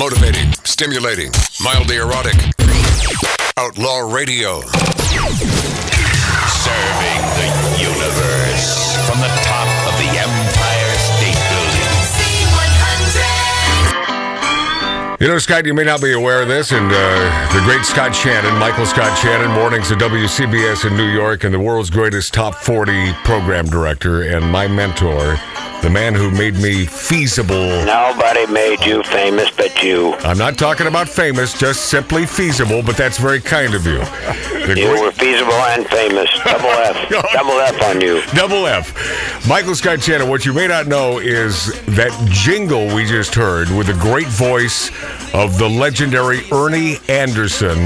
motivating, stimulating, mildly erotic. Outlaw Radio. Serving the universe from the top of the Empire State Building. Z100. You know, Scott, you may not be aware of this, and uh, the great Scott Shannon, Michael Scott Shannon, mornings at WCBS in New York, and the world's greatest top 40 program director, and my mentor, the man who made me feasible. Nobody made you famous but you. I'm not talking about famous, just simply feasible, but that's very kind of you. The You great- were feasible and famous. Double F. Double F on you. Double F. Michael Scott Shannon, what you may not know is that jingle we just heard with the great voice of the legendary Ernie Anderson.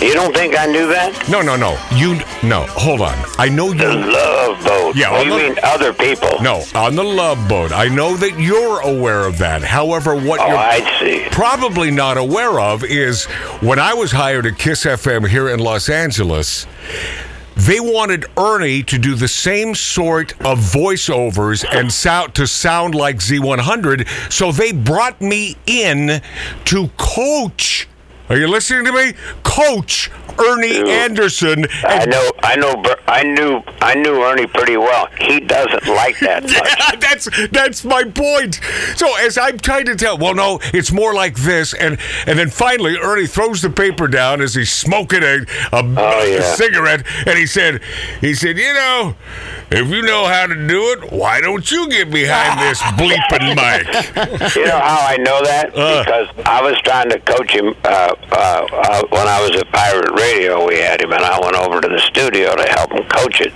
You don't think I knew that? No, no, no. You, no, hold on. I know you. The love boat. Yeah, Oh, you the- mean other people? No, on the love boat. I know that you're aware of that. However, what Oh, you're probably not aware of is when I was hired at Kiss FM here in Los Angeles, they wanted Ernie to do the same sort of voiceovers and sound to sound like Z100, so they brought me in to coach. Are you listening to me? Coach Ernie Dude. Anderson. I know. I know. I knew. I knew Ernie pretty well. He doesn't like that much. that's that's my point. So as I'm trying to tell, well, no, it's more like this, and and then finally Ernie throws the paper down as he's smoking a, a, Oh, yeah. a cigarette, and he said, he said, you know, if you know how to do it, why don't you get behind this bleeping mic? You know how I know that? Uh. because I was trying to coach him uh, uh, uh, when I was at Pirate Radio. We had him, and I went over to the studio to help him coach it.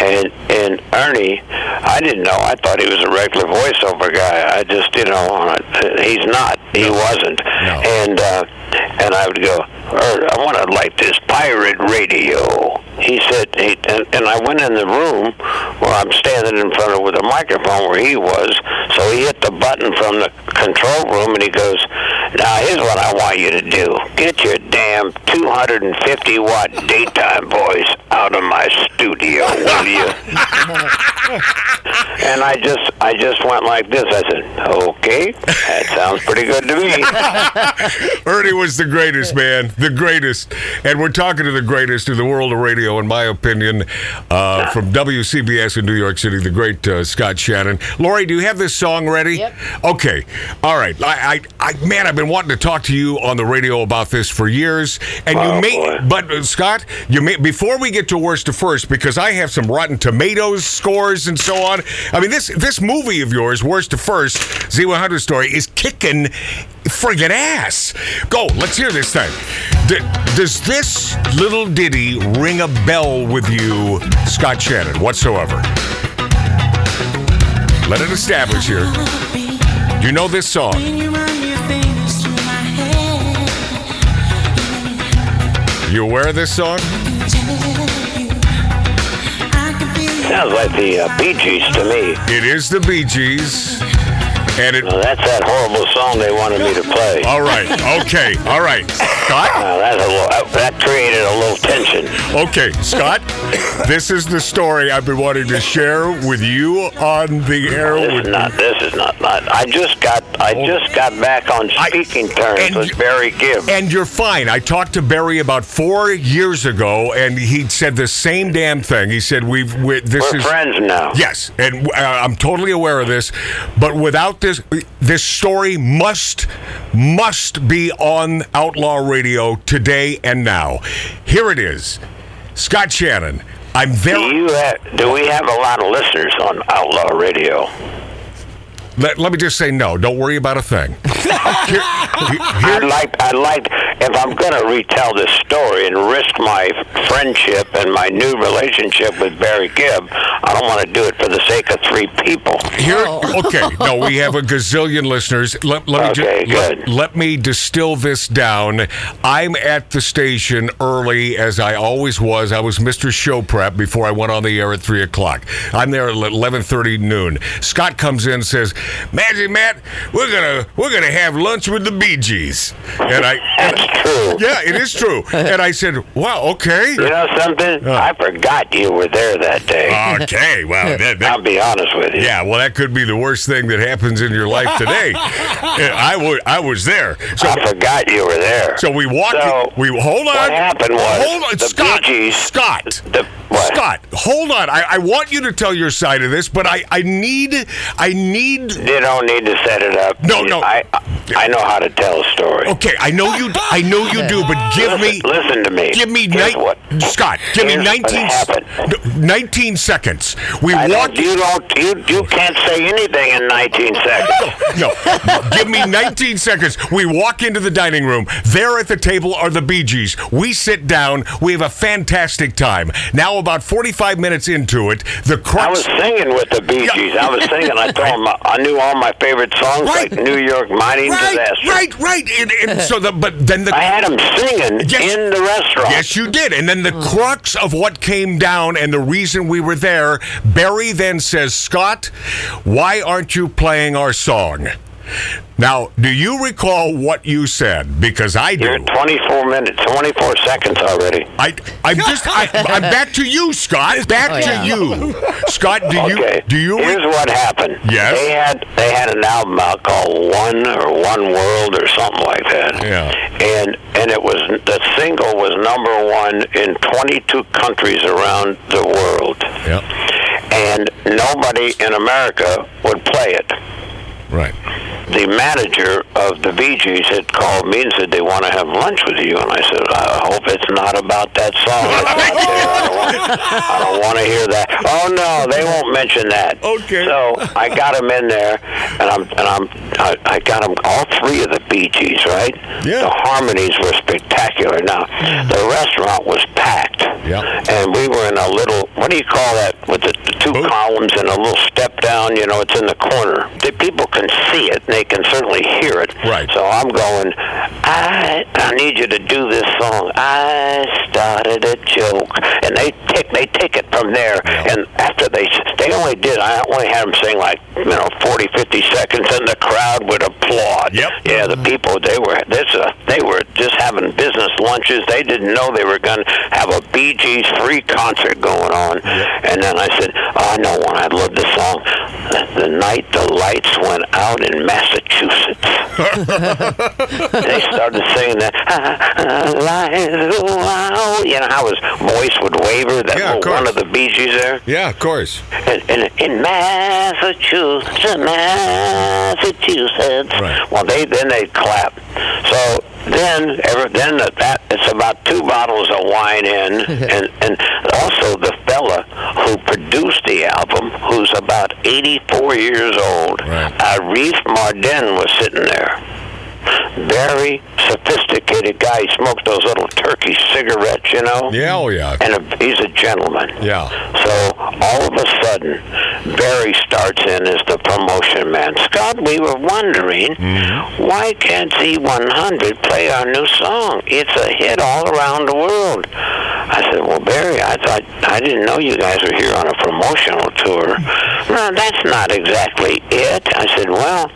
And and Ernie, I didn't know. I thought he was a regular voiceover guy. I just, you know, uh, he's not. He wasn't. No. And uh, and I would go, "Er, I want to like this Pirate Radio. He said, he, and, and I went in the room where I'm standing in front of with a microphone where he was. So he hit the button from the control room and he goes, Now here's what I want you to do. Get your damn 250 watt daytime voice out of my studio, will you? and I just I just went like this. I said, Okay, that sounds pretty good to me. Ernie was the greatest, man, the greatest, and we're talking to the greatest in the world of radio, in my opinion, uh, from WCBS in New York City, the great uh, Scott Shannon. Lori, do you have this song ready? Yep. Okay. All right. I, I, I, man, I've been wanting to talk to you on the radio about this for years, and Oh, you may, boy. but uh, Scott, you may before we get to worst to first, because I have some Rotten Tomatoes scores and so on. I mean, this this movie of yours, worst to first, Z100 story, is kicking friggin' ass. Go, let's hear this thing. D- does this little ditty ring a bell with you, Scott Shannon, whatsoever? Let it establish here. You know this song? You aware of this song? Sounds like the uh, Bee Gees to me. It is the Bee Gees. And it. That's that horrible song they wanted me to play. All right. Okay. All right. Scott? Now, that's a little, that, that created a little tension. Okay, Scott. This is the story I've been wanting to share with you on the air. This With is not. This is not. not I just got. I just got back on I- speaking terms and with Barry Gibb. And you're fine. I talked to Barry about four years ago, and he said the same damn thing. He said we've we this We're is friends now. Yes, and uh, I'm totally aware of this. But without this, this story must must be on Outlaw Radio today and now. Here it is, Scott Shannon. I'm Do very. you have? Do we have a lot of listeners on Outlaw Radio? Let, let me just say no. Don't worry about a thing. Here- I'd like. I'd like. If I'm going to retell this story and risk my friendship and my new relationship with Barry Gibb, I don't want to do it for the sake of three people. Here, oh. okay. No, we have a gazillion listeners. Let, let me ju- Okay, let, good. let me distill this down. I'm at the station early, as I always was. I was Mr. Show Prep before I went on the air at three o'clock. I'm there at eleven thirty noon. Scott comes in and says, "Magic Matt, we're gonna we're gonna have lunch with the Bee Gees," and I. That's true. Yeah, it is true. And I said, "Wow, okay, You know something? Uh. I forgot you were there that day. okay." Well, that, that- I'll be honest with you. yeah, well, that could be the worst thing that happens in your life today. I was, I was there. So, I forgot you were there. so we walked. So, we hold on. what happened was hold on, the Scott. Bee Gees- Scott. the- what? Scott, hold on. I, I want you to tell your side of this, but I, I need, I need. You don't need to set it up. No, no. I I know how to tell a story. Okay, I know you. I know you do, but give me. listen, listen to me. Give me ni- what, Scott. Give me what 19, happened. no, 19 seconds. We I walked. you don't. You you can't say anything in 19 seconds. No, give me 19 seconds. We walk into the dining room. There at the table are the Bee Gees. We sit down. We have a fantastic time. Now, about 45 minutes into it, the I was singing with the Bee Yeah. Gees. I was singing. I told them I knew all my favorite songs Right. like New York Mining right, Disaster. right, right. And, and so the but then the I had them singing Yes. in the restaurant. Yes, you did. And then the crux of what came down and the reason we were there, Barry then says, Scott, why aren't you playing our song? Now, do you recall what you said? Because I You're 24 minutes, 24 seconds already. I, I'm just, I, I'm back to you, Scott. Oh, back Oh, yeah. to you, Scott. Do you, Okay. do you? Here's what happened. Yes. They had they had an album out called One or One World or something like that. Yeah. And and it was the single was number one in 22 countries around the world. yeah, And nobody in America would play it. right. The manager of the Bee Gees had called me and said they want to have lunch with you, and I said I hope it's not about that song. It's not there. I don't want- I don't want to hear that. Oh no, they won't mention that. Okay. So I got him in there, and I'm and I'm I, I got him all three of the Bee Gees right. Yeah. The harmonies were spectacular. Now the restaurant was packed. Yeah. And we were in a little what do you call that with the two Booth? columns and a little step down? You know, it's in the corner. The people can see it. and They can certainly hear it. Right. So I'm going. I I need you to do this song. I started a joke, and they take they take it from there. Yeah. And after they they only did I only had them sing like you know 40, 50 seconds, and the crowd would applaud. Yep. Yeah, the people they were this uh, they were just having business lunches. They didn't know they were going to have a Bee Gees free concert going on. And then I said, I know one. I love this song. The night the lights went out in Massachusetts. they started singing that. Lights go out. You know how his voice would waver. That Yeah, of little one course. of the Bee Gees there. Yeah, of course. In, in, in Massachusetts, Massachusetts. Right. Well, they then they clap. So then, ever then that, that it's about two bottles of wine in, and and also the fella who produced the album, who's about 84 years old, Right. Uh, Arif Mardin was sitting there. Very sophisticated guy. He smoked those little Turkish cigarettes, you know. Yeah, oh yeah. And a, he's a gentleman. Yeah. So all of a sudden, Barry starts in as the promotion man. Scott, we were wondering mm-hmm. why can't Z100 play our new song? It's a hit all around the world. I said, well, Barry, I thought I didn't know you guys were here on a promotional tour. No, that's not exactly it. I said, well,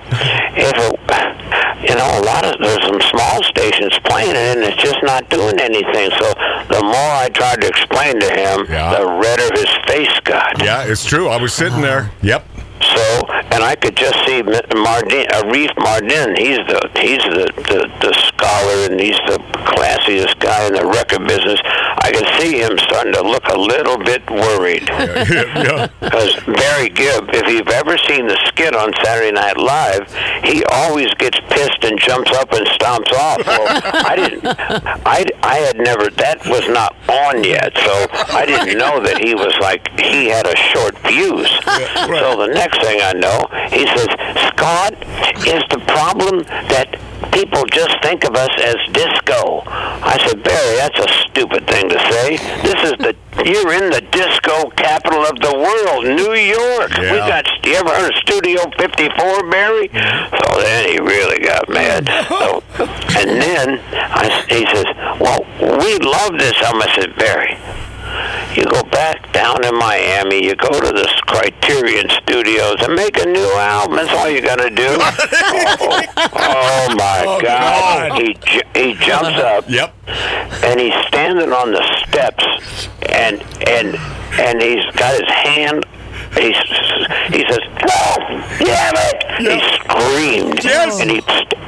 if it, you know, a lot of there's some small stations playing it, and it's just not doing anything. So the more I tried to explain to him, Yeah. the redder his face got. Yeah, it's true. I was sitting uh-huh. there. Yep. So, and I could just see Mardin, uh, Arif Mardin. He's the he's the, the the scholar and he's the classiest guy in the record business. I could see him starting to look a little bit worried. yeah. Because Barry Gibb, if you've ever seen the skit on Saturday Night Live, he always gets pissed and jumps up and stomps off. Well, I didn't. I, I had never. That was not on yet, so I didn't know that he was like he had a short fuse. right. So the next thing I know, he says, "Scott, is the problem that?" People just think of us as disco. I said, Barry, that's a stupid thing to say. This is the you're in the disco capital of the world, New York. We got. You ever heard of Studio 54, Barry? So then he really got mad. So, and then I, he says, "Well, we love this." I said, Barry. You go back down in Miami, you go to the Criterion Studios and make a new album. That's all you got to do. oh, oh, my Oh, God. God. He, he jumps up Yep. and he's standing on the steps and and and he's got his hand he, he says, "Oh, damn it!" He screamed, Yes. and he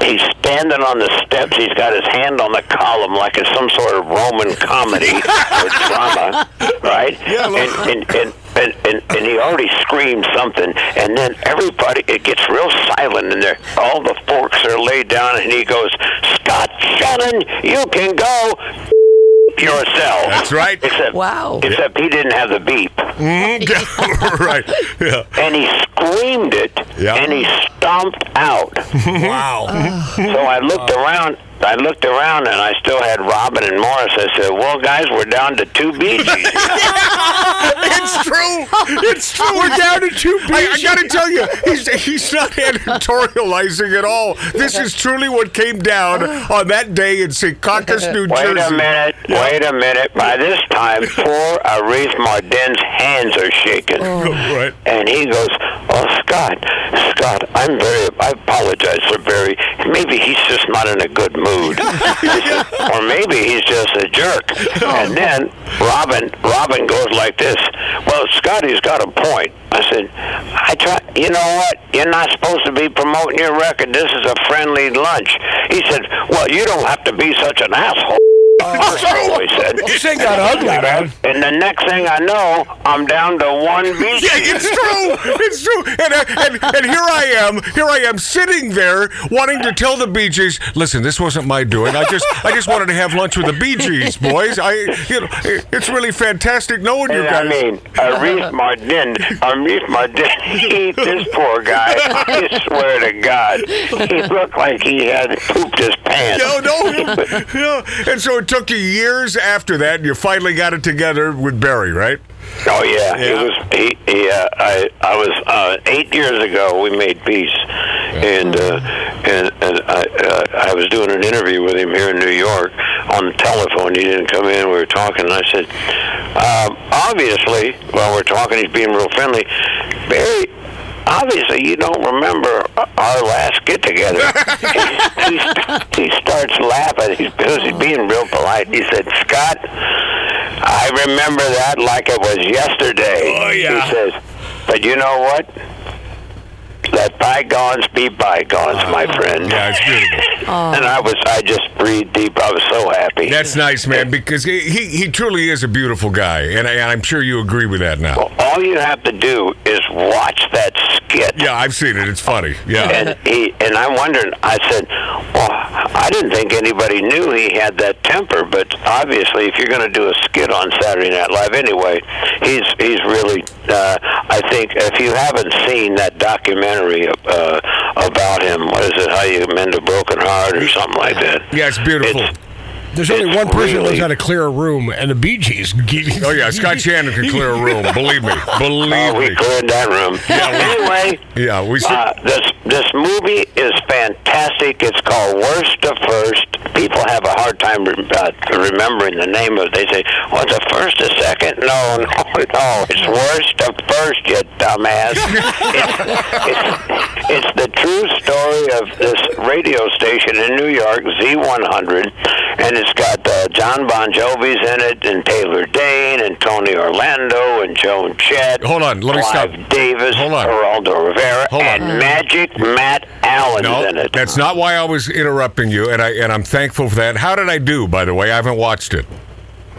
he's standing on the steps. He's got his hand on the column like it's some sort of Roman comedy or drama, right? Yeah, and, and, and, and, and, and he already screamed something, and then everybody it gets real silent in there. All the forks are laid down, and he goes, "Scott Shannon, you can go." Yourself. That's right. Except, Wow. Except he didn't have the beep Mm, right. Yeah. and he screamed it Yeah. and he stomped out. Wow. so I looked around. I looked around and I still had Robin and Maurice. I said, "Well, guys, we're down to two Bee Gees." It's true. It's true. We're down to two I, I got to tell you, he's he's not editorializing at all. This is truly what came down on that day in Secaucus, New Jersey. Wait Jersey. a minute. Wait a minute. By this time, poor Arif Mardin's hands are shaking. Oh. Right. And he goes, "Oh, Scott, Scott, I'm very. I apologize for very. Maybe he's just not in a good mood, or maybe he's just a jerk." Oh. And then Robin, Robin goes like this. Scotty's got a point. I said, I try. You know what? You're not supposed to be promoting your record. This is a friendly lunch. He said, Well, you don't have to be such an asshole. First of all, he said. This thing got ugly, man. And the next thing I know, I'm down to one Bee Gee. Yeah, it's true. It's true. And, uh, and and here I am. Here I am sitting there wanting to tell the Bee Gees, listen, this wasn't my doing. I just I just wanted to have lunch with the Bee Gees, boys. I you know it's really fantastic knowing you And guys. I mean, Arif Mardin, Arif Mardin, he, this poor guy, I swear to God, he looked like he had pooped his pants. No, no, no. And so it took you years after that, and you finally got it together with Barry, right? Oh yeah, Yeah. it was. He, he, uh, I, I was uh, eight years ago. We made peace, and uh, and and I, uh, I was doing an interview with him here in New York on the telephone. He didn't come in. We were talking, and I said, um, obviously, while we're talking, he's being real friendly. Barry. Obviously, you don't remember our last get together. he, he, he starts laughing. He's, he's being real polite. He said, Scott, I remember that like it was yesterday. Oh, yeah. He says, but you know what? Let bygones be bygones, my friend. Yeah, it's beautiful. And I was, I just breathed deep. I was so happy. That's nice, man, because he, he, truly is a beautiful guy, and, I, and I'm sure you agree with that now. All you have to do is watch that skit. Yeah, I've seen it. It's funny. Yeah. And he and I'm wondering. I said, "Well, I didn't think anybody knew he had that temper, but obviously, if you're going to do a skit on Saturday Night Live anyway, he's he's really. Uh, I think if you haven't seen that documentary uh, about him, what is it? How you mend a broken heart or something like that? Yeah, it's beautiful. It's- There's only It's one person that knows really- how to clear a room, and the Bee Gees. Oh yeah, Scott Shannon can clear a room. Believe me. Believe me. Oh, we me. cleared that room. Yeah, anyway, Yeah, we. see. Uh, this this movie is fantastic. It's called Worst to First. People have a hard time re- uh, remembering the name of it. They say, "What's a first, a second? No, no, no. It's Worst to First, you dumbass. it's, it's, it's the true story of this radio station in New York, Z100, and it's got uh, Jon Bon Jovi's in it, and Taylor Dayne, and Tony Orlando, and Joan Jett. Hold on, let me Clive stop. Davis, Hold on. Geraldo Rivera, Hold on. and Magic Matt Alan's no, in it. that's not why I was interrupting you, and I and I'm thankful for that. How did I do, by the way? I haven't watched it.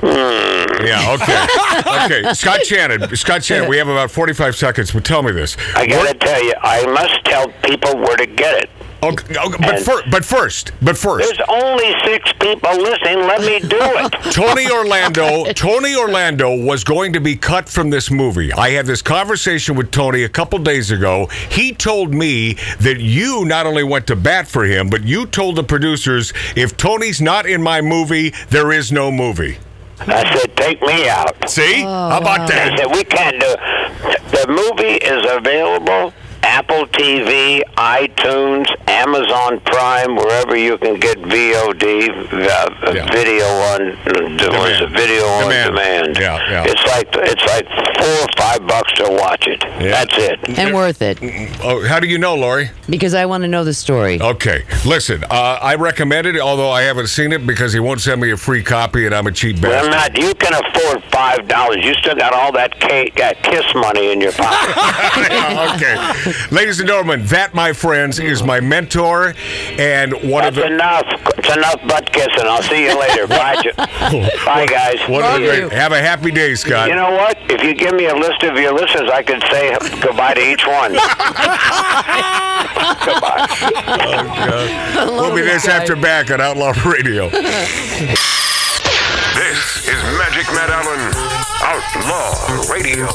Hmm. Yeah, okay. Okay. Scott Shannon. Scott Shannon, we have about 45 seconds, but tell me this. I gotta tell you, I must tell people where to get it. Okay, okay, but, fir- but first, but first, There's only six people listening. Let me do it. Tony Orlando, Tony Orlando was going to be cut from this movie. I had this conversation with Tony a couple days ago. He told me that you not only went to bat for him, but you told the producers, if Tony's not in my movie, there is no movie. I said, take me out. See? Oh, How about I that? said, we can't do. The movie is available. Apple TV, iTunes, Amazon Prime, wherever you can get VOD, uh, Yeah. video on what is it, video on Demand. demand. Yeah, yeah. It's like it's like four or five bucks to watch it. Yeah. That's it. And worth it Oh, how do you know, Lori? because I want to know the story. Okay, listen. Uh, I recommend it, although I haven't seen it because he won't send me a free copy, and I'm a cheap bastard. Well, bastard. not you can afford five dollars. You still got all that cake, got kiss money in your pocket. okay, ladies and gentlemen, that, my friends, is my mentor and one of That's the. enough. It's enough butt kissing. I'll see you later. Bye, Jo- bye, guys. One of Love you. Have a happy day, Scott. You know what? If you give me a list of your listeners, I could say goodbye to each one. goodbye. Oh, we'll be this after back on Outlaw Radio. This is Magic Matt Alan, Outlaw Radio.